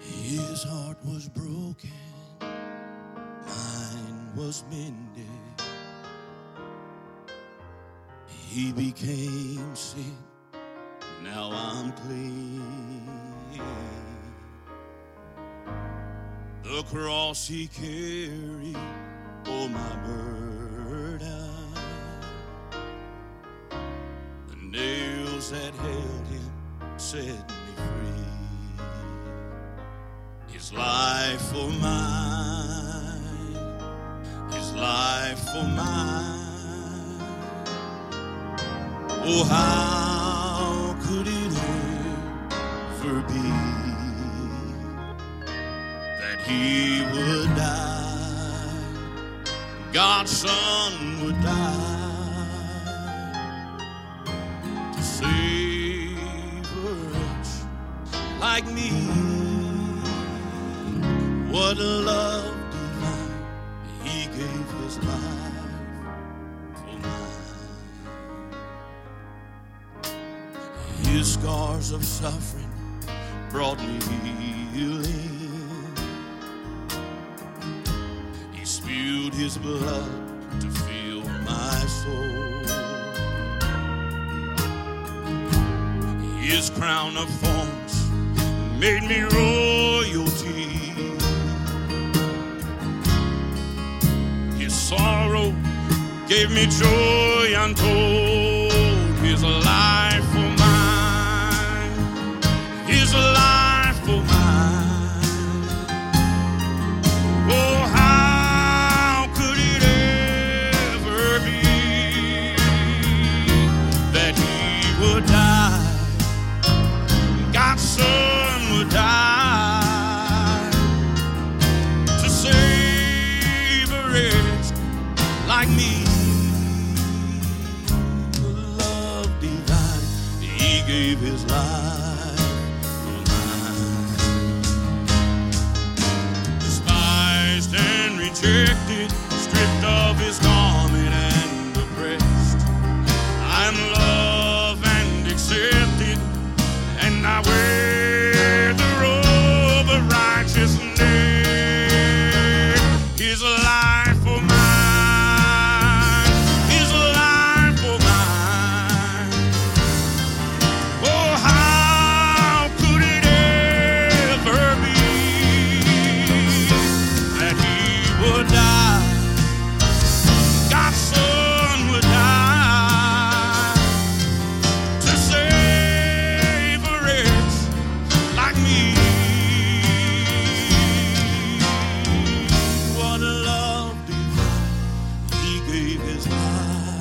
His heart was broken, mine was mended. He became sin, now I'm clean. The cross he carried, oh my burden. The nails that held him free. His life oh for mine, his life oh for mine. Oh, how could it ever be that he would die? God's Son would die to save a wretch like me. What a love divine! He gave his life for mine. His scars of suffering brought me healing. He spewed his blood to fill my soul. His crown of thorns made me royalty. Gave me joy untold. His life for mine, His life for mine. Oh, how could it ever be that He would die? God's Son would die like me. Gave His life is mine.